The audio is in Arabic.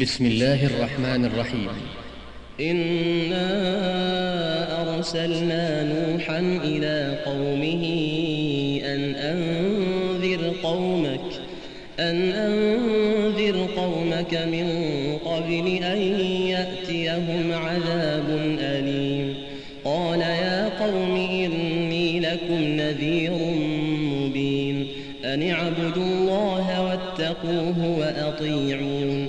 بسم الله الرحمن الرحيم. إنا أرسلنا نوحا إلى قومه أن أنذر قومك أن أنذر قومك من قبل أن يأتيهم عذاب أليم. قال يا قوم إني لكم نذير مبين أن اعبدوا الله واتقوه وأطيعون.